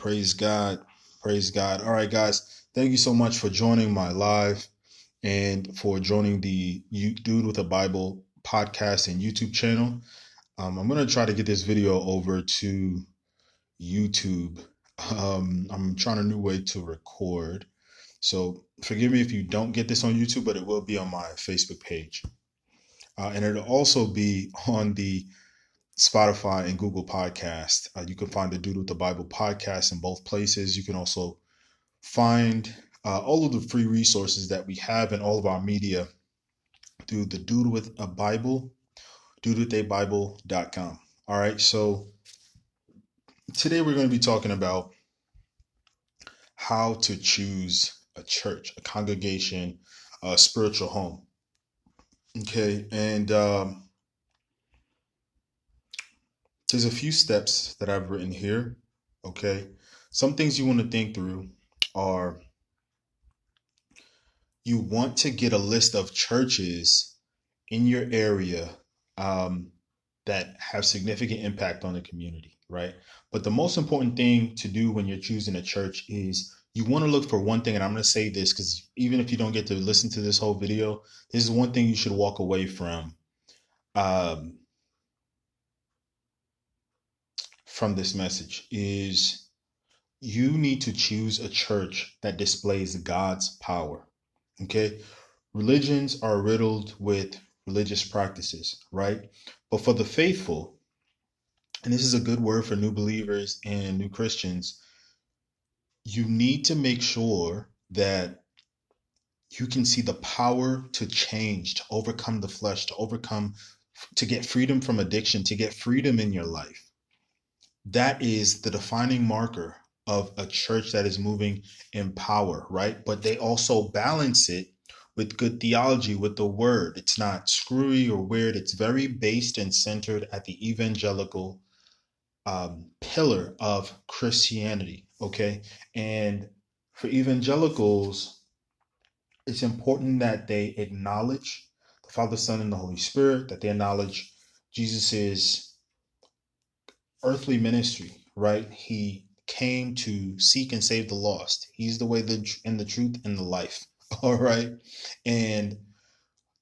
Praise God. Praise God. All right, guys. Thank you so much for joining my live and for joining the Dude with a Bible podcast and YouTube channel. Um, I'm going to try to get this video over to YouTube. Um, I'm trying a new way to record. So forgive me if you don't get this on YouTube, but it will be on my Facebook page. Uh, and it'll also be on the Spotify and Google Podcast. Uh, you can find the Dude with the Bible podcast in both places. You can also find uh, all of the free resources that we have in all of our media through the Dude with a Bible, dudewithabible.com. All right, so today we're going to be talking about how to choose a church, a congregation, a spiritual home. Okay, and um, there's a few steps that I've written here. Okay. Some things you want to think through are you want to get a list of churches in your area um, that have significant impact on the community, right? But the most important thing to do when you're choosing a church is you want to look for one thing, and I'm going to say this because even if you don't get to listen to this whole video, this is one thing you should walk away from. Um, from this message is you need to choose a church that displays God's power. Okay? Religions are riddled with religious practices, right? But for the faithful, and this is a good word for new believers and new Christians, you need to make sure that you can see the power to change, to overcome the flesh, to overcome, to get freedom from addiction, to get freedom in your life that is the defining marker of a church that is moving in power, right? But they also balance it with good theology, with the word. It's not screwy or weird. It's very based and centered at the evangelical um, pillar of Christianity, okay? And for evangelicals, it's important that they acknowledge the Father, Son, and the Holy Spirit, that they acknowledge Jesus is earthly ministry, right? He came to seek and save the lost. He's the way, the and the truth, and the life. All right, and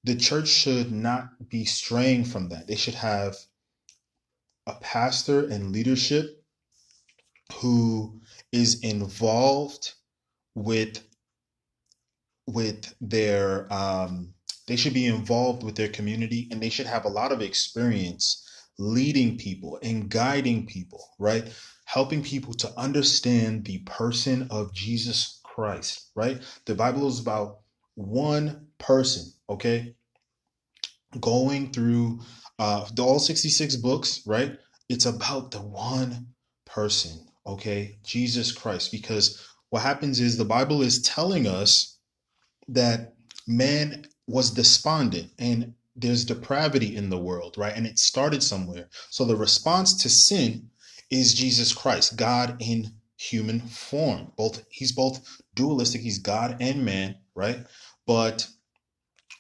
the church should not be straying from that. They should have a pastor and leadership who is involved with with their um, they should be involved with their community and they should have a lot of experience leading people and guiding people, right? Helping people to understand the person of Jesus Christ, right? The Bible is about one person, okay? Going through uh, the all 66 books, right? It's about the one person, okay? Jesus Christ. Because what happens is the Bible is telling us that man was despondent and there's depravity in the world, right? And it started somewhere. So the response to sin is Jesus Christ, God in human form. Both he's both dualistic, he's God and man, right? But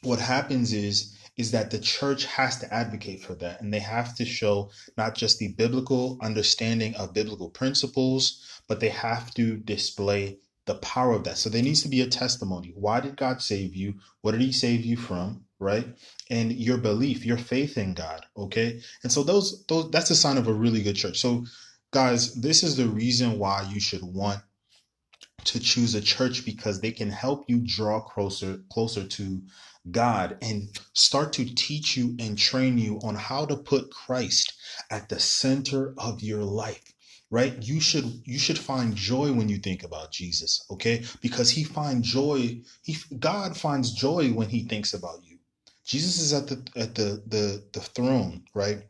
what happens is is that the church has to advocate for that and they have to show not just the biblical understanding of biblical principles, but they have to display the power of that. So there needs to be a testimony. Why did God save you? What did he save you from? Right? And your belief, your faith in God, okay? And so those those that's a sign of a really good church. So guys, this is the reason why you should want to choose a church because they can help you draw closer closer to God and start to teach you and train you on how to put Christ at the center of your life right you should you should find joy when you think about jesus okay because he finds joy he god finds joy when he thinks about you Jesus is at the at the the, the throne, right?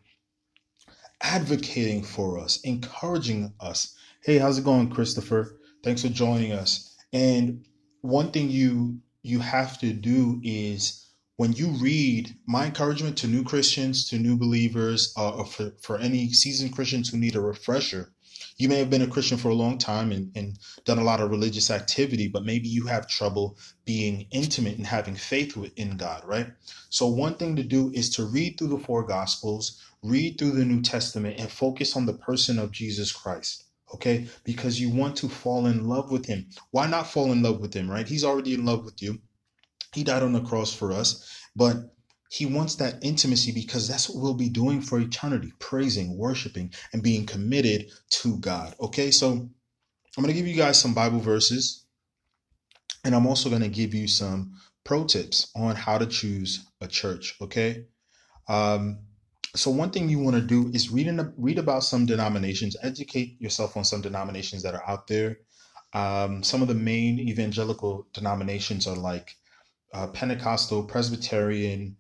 Advocating for us, encouraging us. Hey, how's it going, Christopher? Thanks for joining us. And one thing you you have to do is when you read my encouragement to new Christians, to new believers, uh, or for, for any seasoned Christians who need a refresher, you may have been a Christian for a long time and, and done a lot of religious activity, but maybe you have trouble being intimate and having faith in God, right? So, one thing to do is to read through the four Gospels, read through the New Testament, and focus on the person of Jesus Christ. Okay, because you want to fall in love with him. Why not fall in love with him, right? He's already in love with you. He died on the cross for us, but he wants that intimacy because that's what we'll be doing for eternity praising, worshiping, and being committed to God. Okay, so I'm going to give you guys some Bible verses, and I'm also going to give you some pro tips on how to choose a church. Okay, um, so one thing you want to do is read in, read about some denominations, educate yourself on some denominations that are out there. Um, some of the main evangelical denominations are like uh, Pentecostal, Presbyterian,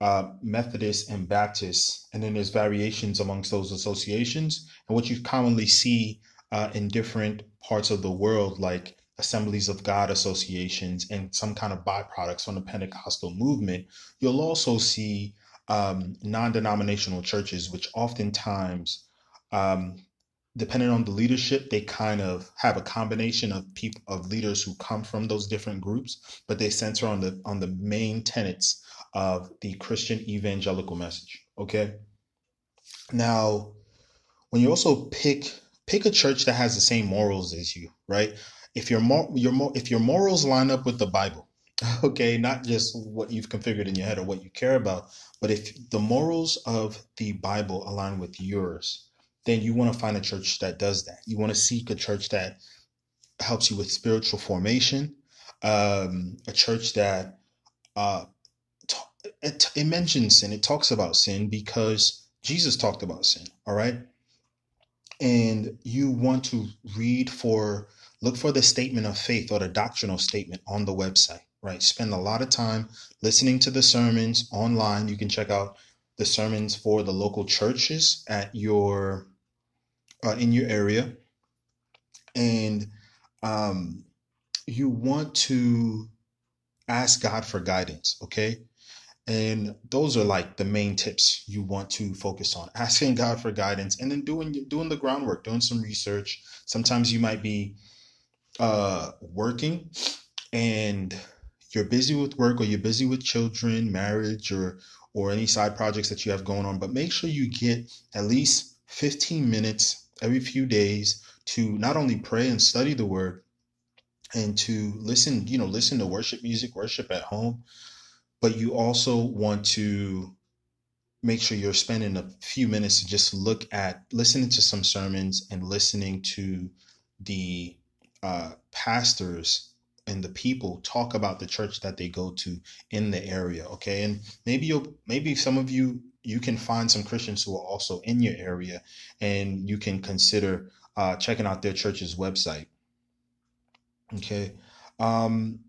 uh, Methodist, and Baptists, and then there's variations amongst those associations. And what you commonly see uh, in different parts of the world, like Assemblies of God associations and some kind of byproducts from the Pentecostal movement, you'll also see um, non-denominational churches, which oftentimes, um, depending on the leadership, they kind of have a combination of people of leaders who come from those different groups, but they center on the on the main tenets of the Christian evangelical message. Okay. Now, when you also pick pick a church that has the same morals as you, right? If your more your more if your morals line up with the Bible, okay, not just what you've configured in your head or what you care about, but if the morals of the Bible align with yours, then you want to find a church that does that. You want to seek a church that helps you with spiritual formation, um, a church that uh, it, it mentions sin. It talks about sin because Jesus talked about sin. All right. And you want to read for, look for the statement of faith or the doctrinal statement on the website, right? Spend a lot of time listening to the sermons online. You can check out the sermons for the local churches at your, uh, in your area. And um, you want to ask God for guidance, okay? And those are like the main tips you want to focus on. Asking God for guidance and then doing doing the groundwork, doing some research. Sometimes you might be uh working and you're busy with work or you're busy with children, marriage or or any side projects that you have going on, but make sure you get at least 15 minutes every few days to not only pray and study the word and to listen, you know, listen to worship music, worship at home, but you also want to make sure you're spending a few minutes to just look at listening to some sermons and listening to the uh, pastors and the people talk about the church that they go to in the area okay? And maybe you'll maybe some of you you can find some christians who are also in your area and you can consider uh, checking out their church's website okay? Um,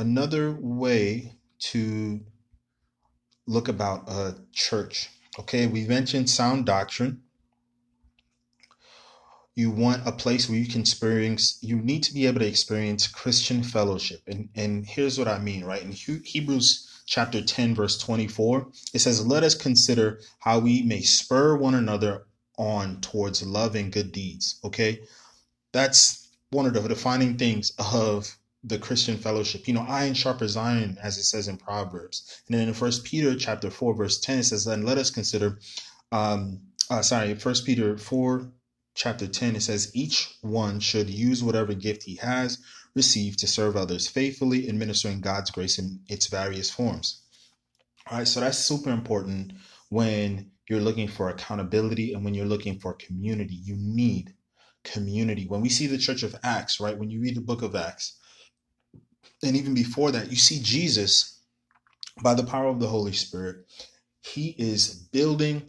another way to look about a church. Okay, we mentioned sound doctrine. You want a place where you can experience, you need to be able to experience Christian fellowship. And, and here's what I mean, right? In Hebrews chapter 10, verse 24, it says, Let us consider how we may spur one another on towards love and good deeds. Okay, that's one of the defining things of the Christian fellowship. You know, iron sharpens iron, as it says in Proverbs. And then in First Peter chapter four, verse ten, it says, "Then let us consider." Um, uh, sorry, First Peter four, chapter ten, it says, "Each one should use whatever gift he has received to serve others faithfully, administering God's grace in its various forms." All right, so that's super important when you're looking for accountability and when you're looking for community. You need community. When we see the Church of Acts, right? When you read the book of Acts and even before that, you see Jesus, by the power of the Holy Spirit, he is building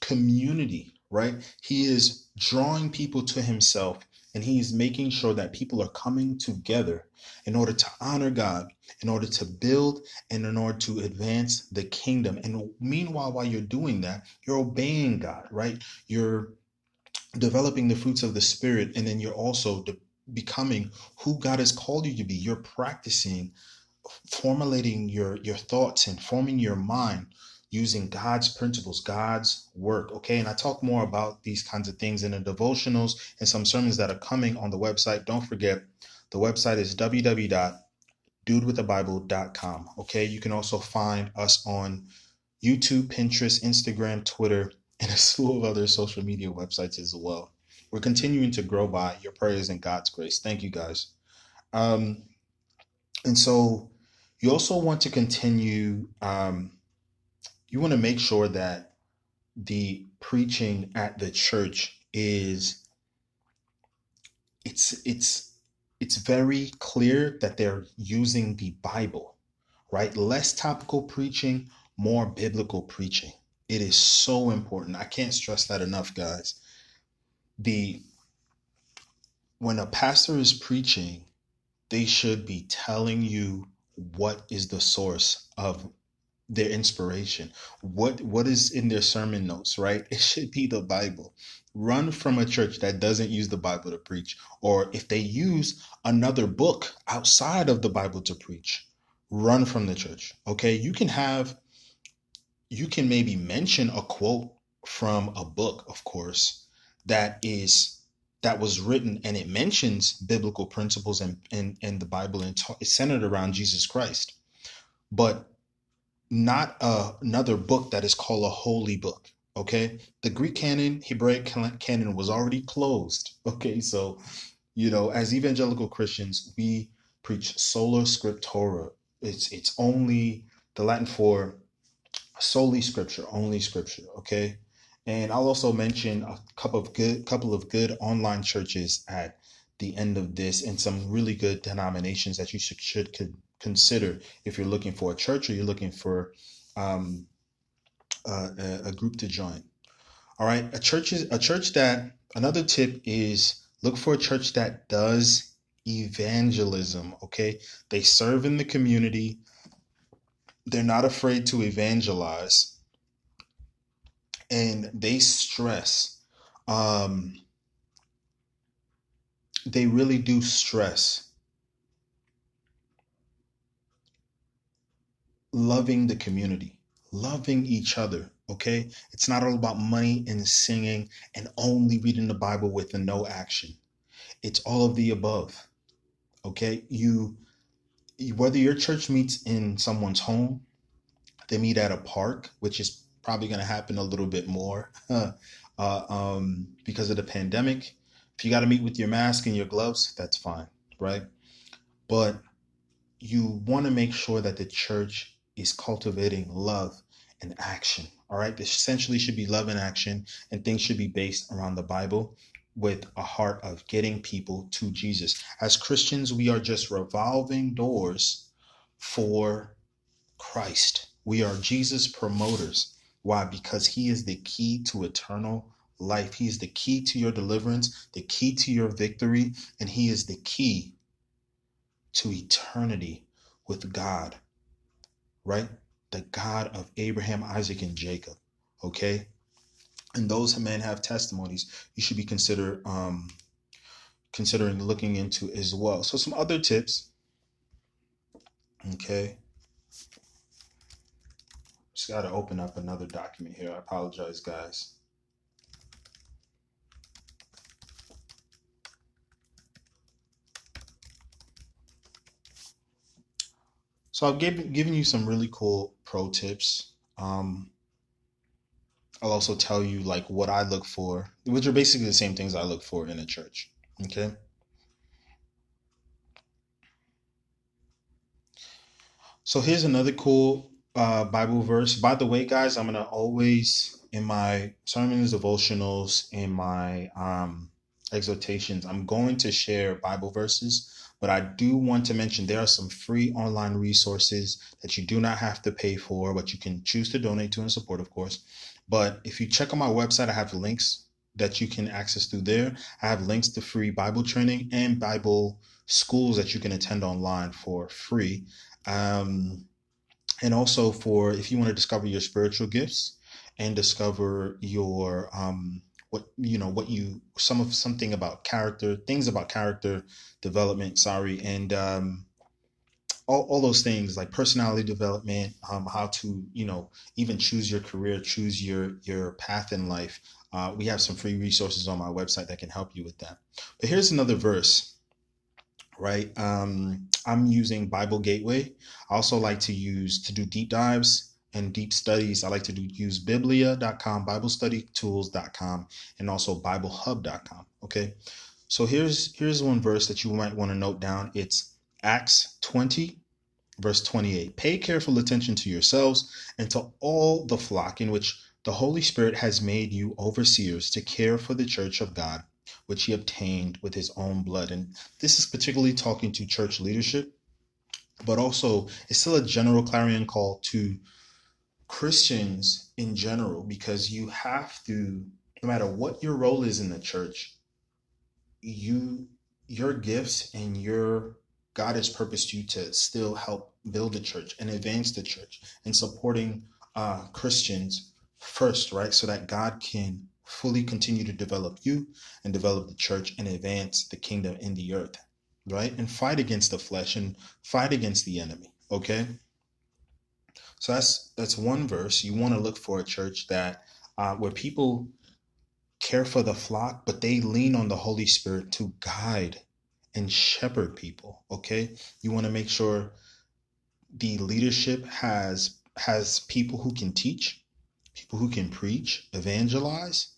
community, right? He is drawing people to himself and he's making sure that people are coming together in order to honor God, in order to build, and in order to advance the kingdom. And meanwhile, while you're doing that, you're obeying God, right? You're developing the fruits of the Spirit, and then you're also de- becoming who God has called you to be. You're practicing formulating your your thoughts and forming your mind using God's principles, God's work. Okay. And I talk more about these kinds of things in the devotionals and some sermons that are coming on the website. Don't forget the website is www.dudewithabible.com. Okay. You can also find us on YouTube, Pinterest, Instagram, Twitter, and a slew of other social media websites as well. We're continuing to grow by your prayers and God's grace. Thank you guys. Um, and so you also want to continue, um, you want to make sure that the preaching at the church is it's it's it's very clear that they're using the Bible, right? Less topical preaching, more biblical preaching. It is so important. I can't stress that enough, guys. The when a pastor is preaching, they should be telling you what is the source of their inspiration. What what is in their sermon notes right? It should be the bible. Run from a church that doesn't use the bible to preach or if they use another book outside of the bible to preach run from the church okay? You can have you can maybe mention a quote from a book of course that is that was written and it mentions biblical principles and in, in, the bible and ta- it's centered around jesus christ but not a, another book that is called a holy book. Okay, the Greek canon, Hebraic canon was already closed. Okay, so you know, as evangelical Christians, we preach sola scriptura. It's it's only the Latin for solely scripture, only scripture. Okay, and I'll also mention a couple of good couple of good online churches at the end of this, and some really good denominations that you should should could consider if you're looking for a church or you're looking for um, a, a group to join. All right, a church is a church that another tip is look for a church that does evangelism. Okay, they serve in the community. They're not afraid to evangelize, and they stress. Um, they really do stress loving the community, loving each other. Okay. It's not all about money and singing and only reading the Bible with a no action. It's all of the above. Okay. You, whether your church meets in someone's home, they meet at a park, which is probably going to happen a little bit more uh, um, because of the pandemic. If you got to meet with your mask and your gloves, that's fine, right? But you want to make sure that the church is cultivating love and action. All right. This essentially should be love and action, and things should be based around the Bible with a heart of getting people to Jesus. As Christians, we are just revolving doors for Christ. We are Jesus promoters. Why? Because he is the key to eternal life. He is the key to your deliverance, the key to your victory, and he is the key to eternity with God right? The God of Abraham, Isaac, and Jacob. Okay? And those men have testimonies you should be consider um considering looking into as well. So some other tips. Okay. Just gotta open up another document here. I apologize, guys. So I've given given you some really cool pro tips. Um, I'll also tell you like what I look for, which are basically the same things I look for in a church. Okay. So here's another cool uh, Bible verse. By the way, guys, I'm gonna always in my sermons, devotionals, in my um, exhortations, I'm going to share Bible verses but I do want to mention there are some free online resources that you do not have to pay for, but you can choose to donate to and support, of course. But if you check on my website, I have links that you can access through there. I have links to free Bible training and Bible schools that you can attend online for free. Um, and also for if you want to discover your spiritual gifts and discover your um, what you know what you some of something about character things about character development sorry and um all, all those things like personality development um how to you know even choose your career choose your your path in life uh, we have some free resources on my website that can help you with that. But here's another verse right um i'm using bible gateway i also like to use to do deep dives and deep studies, I like to do, use biblia.com, biblestudytools.com, and also biblehub.com. Okay. So here's here's one verse that you might want to note down. It's Acts 20, verse 28. Pay careful attention to yourselves and to all the flock in which the Holy Spirit has made you overseers to care for the church of God, which he obtained with his own blood. And this is particularly talking to church leadership, but also it's still a general clarion call to Christians in general, because you have to, no matter what your role is in the church, you your gifts and your God has purposed you to still help build the church and advance the church and supporting uh, Christians first, right? So that God can fully continue to develop you and develop the church and advance the kingdom in the earth, right? And fight against the flesh and fight against the enemy, okay? So that's that's one verse. You want to look for a church that uh, where people care for the flock, but they lean on the Holy Spirit to guide and shepherd people. Okay, you want to make sure the leadership has has people who can teach, people who can preach, evangelize.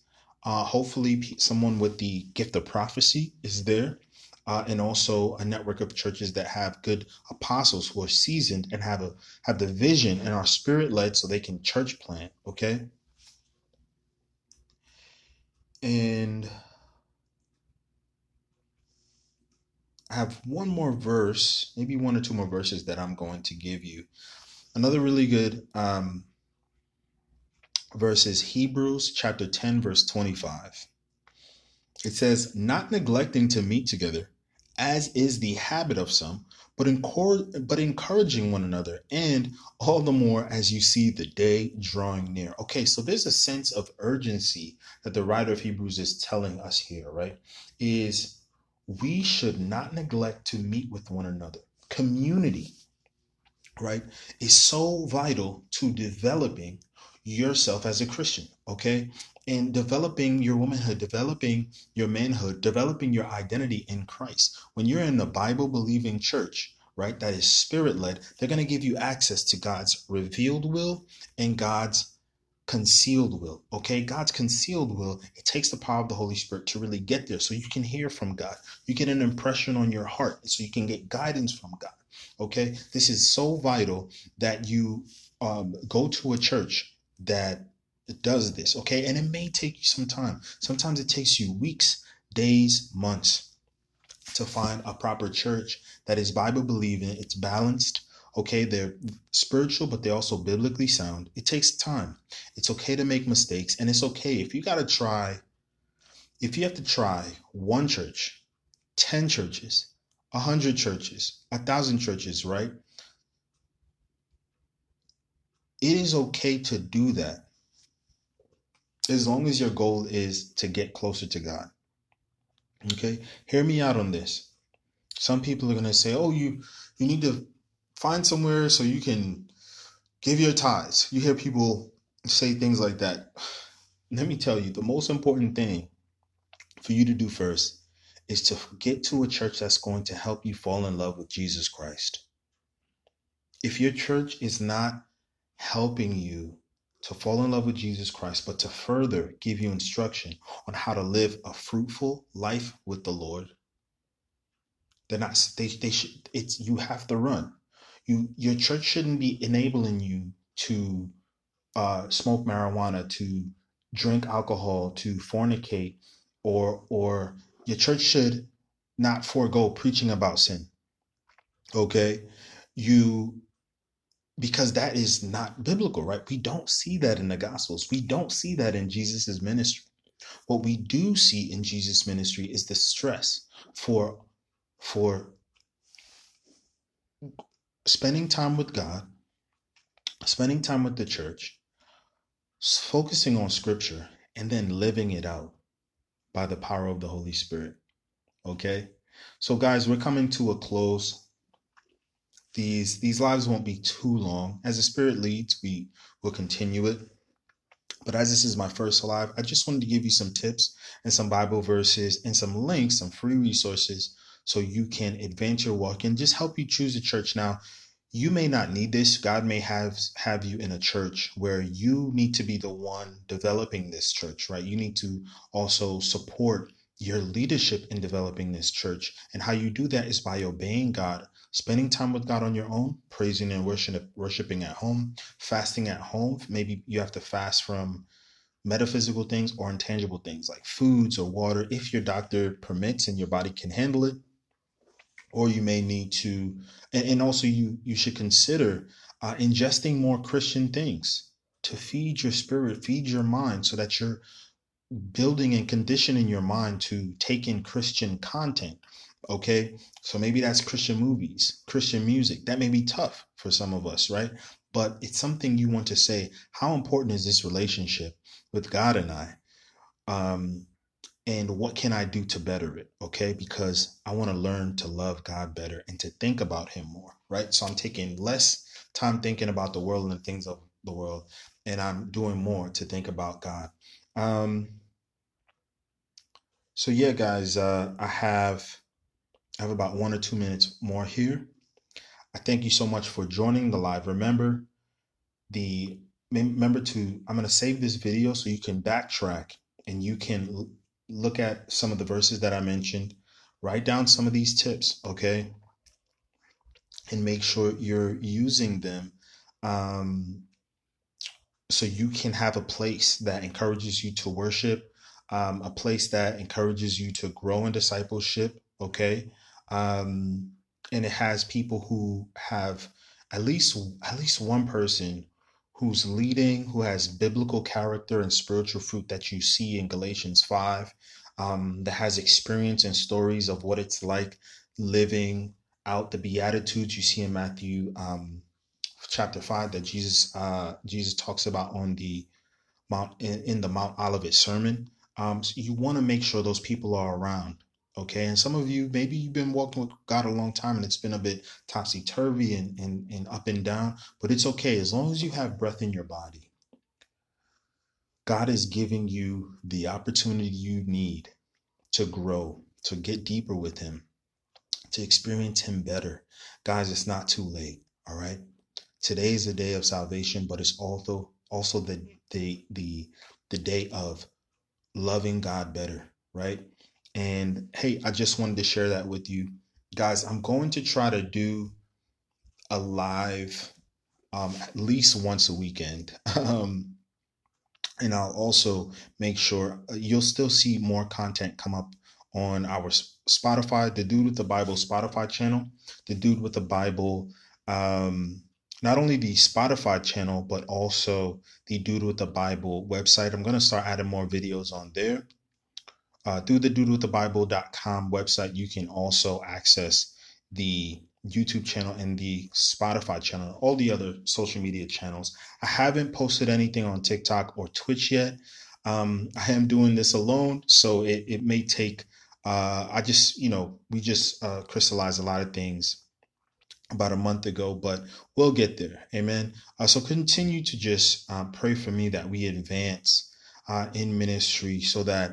Uh, hopefully, someone with the gift of prophecy is there, uh, and also a network of churches that have good apostles who are seasoned and have a have the vision and are spirit led, so they can church plant. Okay, and I have one more verse, maybe one or two more verses that I'm going to give you. Another really good um, verse is Hebrews chapter 10, verse 25. It says, Not neglecting to meet together, as is the habit of some, but, encor- but encouraging one another, and all the more as you see the day drawing near. Okay, so there's a sense of urgency that the writer of Hebrews is telling us here, right? Is we should not neglect to meet with one another. Community, right, is so vital to developing yourself as a Christian, okay? And developing your womanhood, developing your manhood, developing your identity in Christ. When you're in a Bible believing church, right, that is spirit led, they're going to give you access to God's revealed will and God's concealed will. Okay, God's concealed will, it takes the power of the Holy Spirit to really get there so you can hear from God. You get an impression on your heart so you can get guidance from God. Okay, this is so vital that you um, go to a church that does this. Okay, and it may take you some time. Sometimes it takes you weeks, days, months to find a proper church that is Bible believing, it's balanced, Okay, they're spiritual, but they're also biblically sound. It takes time. It's okay to make mistakes, and it's okay if you got to try, if you have to try one church, 10 churches, a 100 churches, a 1,000 churches, right? It is okay to do that as long as your goal is to get closer to God. Okay, hear me out on this. Some people are going to say, "Oh, you you need to Find somewhere so you can give your tithes. You hear people say things like that. Let me tell you, the most important thing for you to do first is to get to a church that's going to help you fall in love with Jesus Christ. If your church is not helping you to fall in love with Jesus Christ, but to further give you instruction on how to live a fruitful life with the Lord, they're not they, they should it's you have to run. You your church shouldn't be enabling you to uh, smoke marijuana, to drink alcohol, to fornicate, or or your church should not forego preaching about sin. Okay, you because that is not biblical, right? We don't see that in the Gospels. We don't see that in Jesus's ministry. What we do see in Jesus' ministry is the stress for for spending time with God, spending time with the church, focusing on scripture, and then living it out by the power of the Holy Spirit. Okay? So guys, we're coming to a close. These these lives won't be too long. As the Spirit leads, we will continue it. But as this is my first live, I just wanted to give you some tips and some Bible verses and some links, some free resources so you can advance your walk and just help you choose a church. Now, you may not need this. God may have have you in a church where you need to be the one developing this church, right? You need to also support your leadership in developing this church. And how you do that is by obeying God, spending time with God on your own, praising and worship, worshiping at home, fasting at home. Maybe you have to fast from metaphysical things or intangible things like foods or water if your doctor permits and your body can handle it or you may need to and, and also you you should consider uh, ingesting more christian things to feed your spirit feed your mind so that you're building and conditioning your mind to take in christian content okay so maybe that's christian movies christian music that may be tough for some of us right but it's something you want to say how important is this relationship with god and i um and what can I do to better it? Okay, because I want to learn to love God better and to think about Him more, right? So I'm taking less time thinking about the world and the things of the world, and I'm doing more to think about God. Um, so yeah, guys, uh, I have I have about one or two minutes more here. I thank you so much for joining the live. Remember the remember to I'm going to save this video so you can backtrack and you can look at some of the verses that I mentioned, write down some of these tips, okay? And make sure you're using them um, so you can have a place that encourages you to worship, um, a place that encourages you to grow in discipleship, okay? Um, and it has people who have at least at least one person who's leading, who has biblical character and spiritual fruit that you see in Galatians 5, um, that has experience and stories of what it's like living out the Beatitudes you see in Matthew um, chapter 5 that Jesus uh, Jesus talks about on the Mount in, in the Mount Olivet sermon. Um, so you want to make sure those people are around Okay. And some of you, maybe you've been walking with God a long time and it's been a bit topsy turvy and, and, and up and down, but it's okay. As long as you have breath in your body, God is giving you the opportunity you need to grow, to get deeper with Him, to experience Him better. Guys, it's not too late. All right. Today is the day of salvation, but it's also also the the the the day of loving God better, right? And hey, I just wanted to share that with you. Guys, I'm going to try to do a live um, at least once a weekend. Um, and I'll also make sure uh, you'll still see more content come up on our Spotify, the Dude with the Bible Spotify channel, the Dude with the Bible, um, not only the Spotify channel, but also the Dude with the Bible website. I'm going to start adding more videos on there. Uh, through the dudewiththebible.com website, you can also access the YouTube channel and the Spotify channel, all the other social media channels. I haven't posted anything on TikTok or Twitch yet. Um, I am doing this alone, so it, it may take, uh, I just, you know, we just uh, crystallized a lot of things about a month ago, but we'll get there. Amen. Uh, so continue to just uh, pray for me that we advance uh, in ministry so that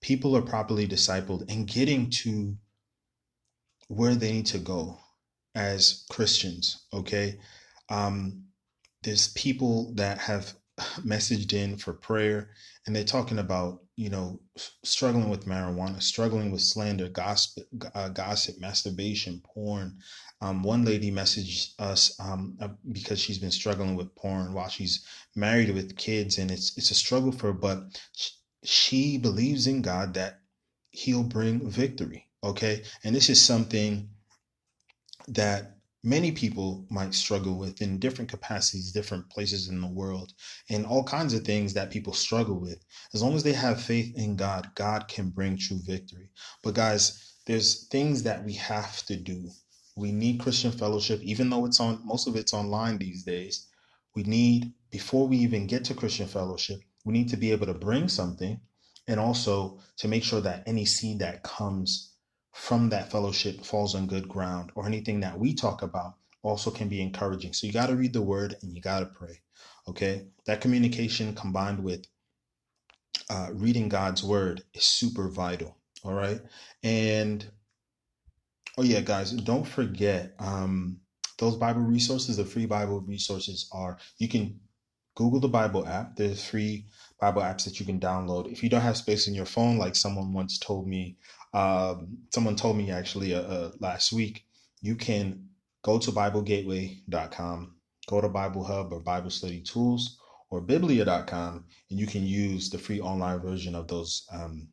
people are properly discipled and getting to where they need to go as Christians, okay? Um, there's people that have messaged in for prayer and they're talking about, you know, struggling with marijuana, struggling with slander, gossip, uh, gossip masturbation, porn. Um, one lady messaged us um, uh, because she's been struggling with porn while she's married with kids, and it's it's a struggle for her. But she believes in God that he'll bring victory. Okay. And this is something that many people might struggle with in different capacities, different places in the world, and all kinds of things that people struggle with. As long as they have faith in God, God can bring true victory. But guys, there's things that we have to do. We need Christian fellowship, even though it's on most of it's online these days. We need, before we even get to Christian fellowship, we need to be able to bring something and also to make sure that any seed that comes from that fellowship falls on good ground or anything that we talk about also can be encouraging. So you got to read the word and you got to pray. Okay. That communication combined with uh, reading God's word is super vital. All right. And oh, yeah, guys, don't forget um, those Bible resources, the free Bible resources are you can Google the Bible app. There's free Bible apps that you can download. If you don't have space in your phone, like someone once told me, um, someone told me actually uh, uh, last week, you can go to BibleGateway.com, go to Bible Hub or Bible Study Tools or Biblia.com, and you can use the free online version of those um,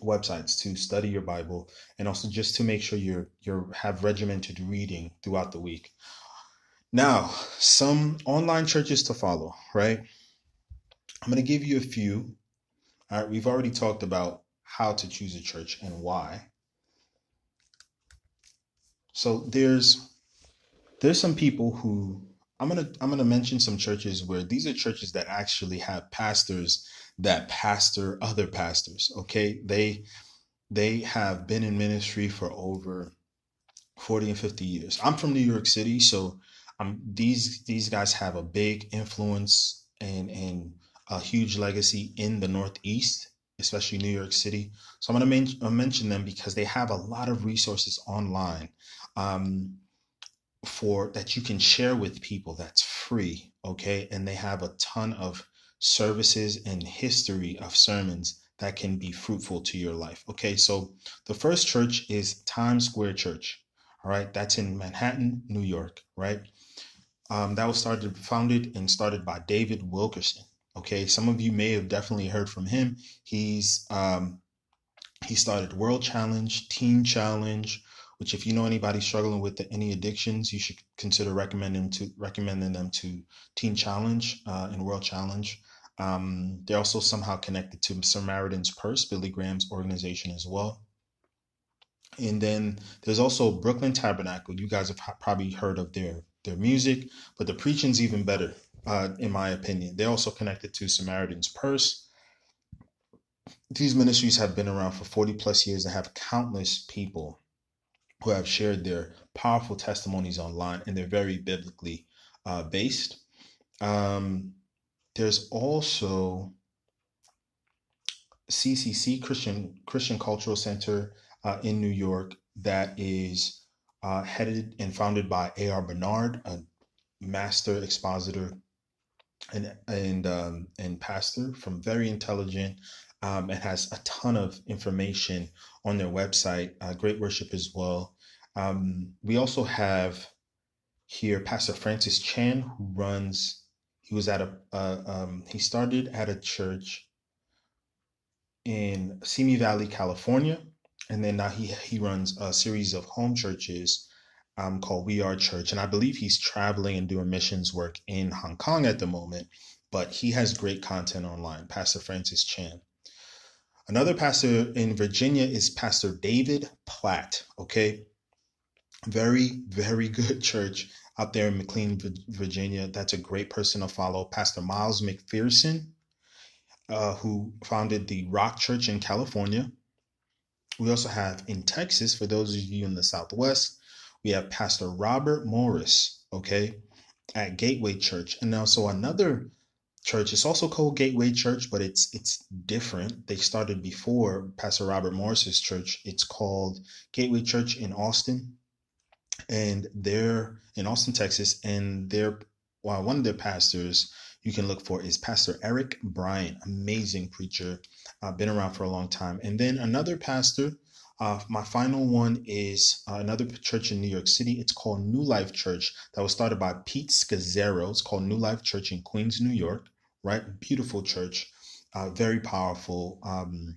websites to study your Bible and also just to make sure you're you have regimented reading throughout the week. Now, some online churches to follow, right? I'm going to give you a few. All right, we've already talked about how to choose a church and why. So there's there's some people who I'm gonna I'm gonna mention some churches where these are churches that actually have pastors that pastor other pastors. Okay, they they have been in ministry for over 40 and 50 years. I'm from New York City, so these these guys have a big influence and and a huge legacy in the Northeast, especially New York City. So I'm going to men- mention them because they have a lot of resources online um, for that you can share with people. That's free, okay? And they have a ton of services and history of sermons that can be fruitful to your life. Okay, so the first church is Times Square Church. All right, that's in Manhattan, New York, right? Um, that was started, founded, and started by David Wilkerson. Okay, some of you may have definitely heard from him. He's um, he started World Challenge, Teen Challenge, which if you know anybody struggling with any addictions, you should consider recommending to recommending them to Teen Challenge uh, and World Challenge. Um, they're also somehow connected to Samaritan's Purse, Billy Graham's organization as well. And then there's also Brooklyn Tabernacle. You guys have probably heard of their their music, but the preaching's even better, uh, in my opinion. They're also connected to Samaritan's Purse. These ministries have been around for 40 plus years and have countless people who have shared their powerful testimonies online, and they're very biblically uh, based. Um, there's also CCC Christian Christian Cultural Center uh, in New York that is uh, headed and founded by A.R. Bernard, a master expositor and and um, and pastor from very intelligent um, and has a ton of information on their website. Uh, great worship as well. Um, we also have here Pastor Francis Chan, who runs he was at a uh, um, he started at a church in Simi Valley, California, and then now he he runs a series of home churches um, called We Are Church, and I believe he's traveling and doing missions work in Hong Kong at the moment. But he has great content online, Pastor Francis Chan. Another pastor in Virginia is Pastor David Platt. Okay, very very good church out there in McLean, Virginia. That's a great person to follow. Pastor Miles McPherson, uh, who founded the Rock Church in California. We also have in Texas, for those of you in the Southwest, we have Pastor Robert Morris, okay, at Gateway Church. And also another church, it's also called Gateway Church, but it's it's different. They started before Pastor Robert Morris's church. It's called Gateway Church in Austin, and they're in Austin, Texas, and they're well, one of their pastors you can look for is Pastor Eric Bryant, amazing preacher, uh, been around for a long time. And then another pastor, uh, my final one is uh, another church in New York City. It's called New Life Church that was started by Pete Scazzero. It's called New Life Church in Queens, New York, right? Beautiful church, uh, very powerful. Um,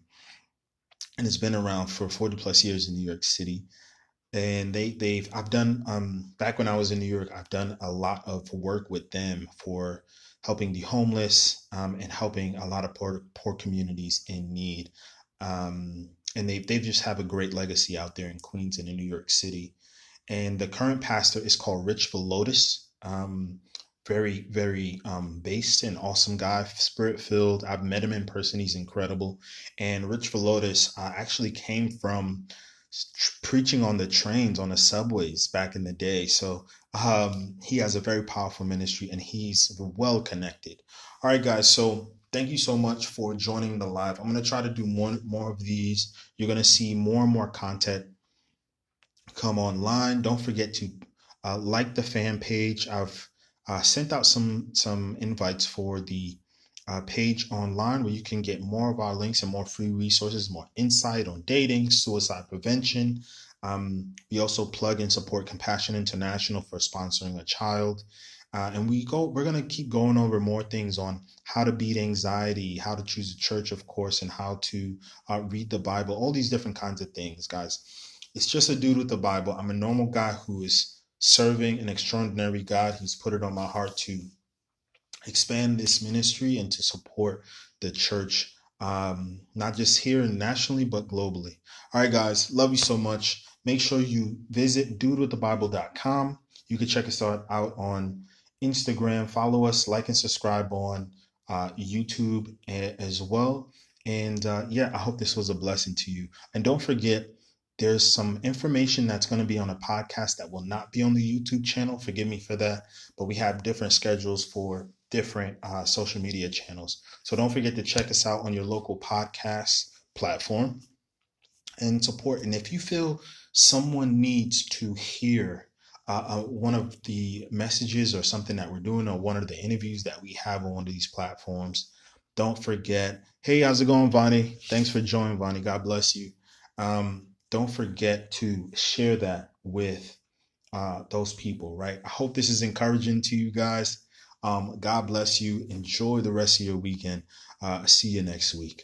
and it's been around for 40 plus years in New York City and they they've I've done um back when I was in New York I've done a lot of work with them for helping the homeless um, and helping a lot of poor poor communities in need. Um, and they they just have a great legacy out there in Queens and in New York City. And the current pastor is called Rich Villodas um, very very um, based and awesome guy spirit filled. I've met him in person. He's incredible. And Rich Villodas uh, actually came from preaching on the trains on the subways back in the day. So um, he has a very powerful ministry and he's well connected all right guys so thank you so much for joining the live i'm going to try to do more more of these you're going to see more and more content come online don't forget to uh, like the fan page. I've uh, sent out some some invites for the uh, page online where you can get more of our links and more free resources, more insight on dating, suicide prevention. Um, we also plug and support Compassion International for sponsoring a child. Uh, and we go we're going to keep going over more things on how to beat anxiety how to choose a church of course and how to uh, read the bible all these different kinds of things guys. It's just a dude with the bible. I'm a normal guy who is serving an extraordinary god. He's put it on my heart to expand this ministry and to support the church um, not just here nationally but globally. All right guys. Love you so much make sure you visit dudewiththebible.com you can check us out, on Instagram. Follow us, like and subscribe on uh, YouTube as well. And uh, yeah, I hope this was a blessing to you. And don't forget, there's some information that's going to be on a podcast that will not be on the YouTube channel. Forgive me for that, but we have different schedules for different uh, social media channels. So don't forget to check us out on your local podcast platform and support. And if you feel someone needs to hear uh, uh, one of the messages or something that we're doing or one of the interviews that we have on one of these platforms, don't forget. Hey, how's it going, Vonnie? Thanks for joining, Vonnie. God bless you. Um, don't forget to share that with uh, those people, right? I hope this is encouraging to you guys. Um, God bless you. Enjoy the rest of your weekend. Uh, see you next week.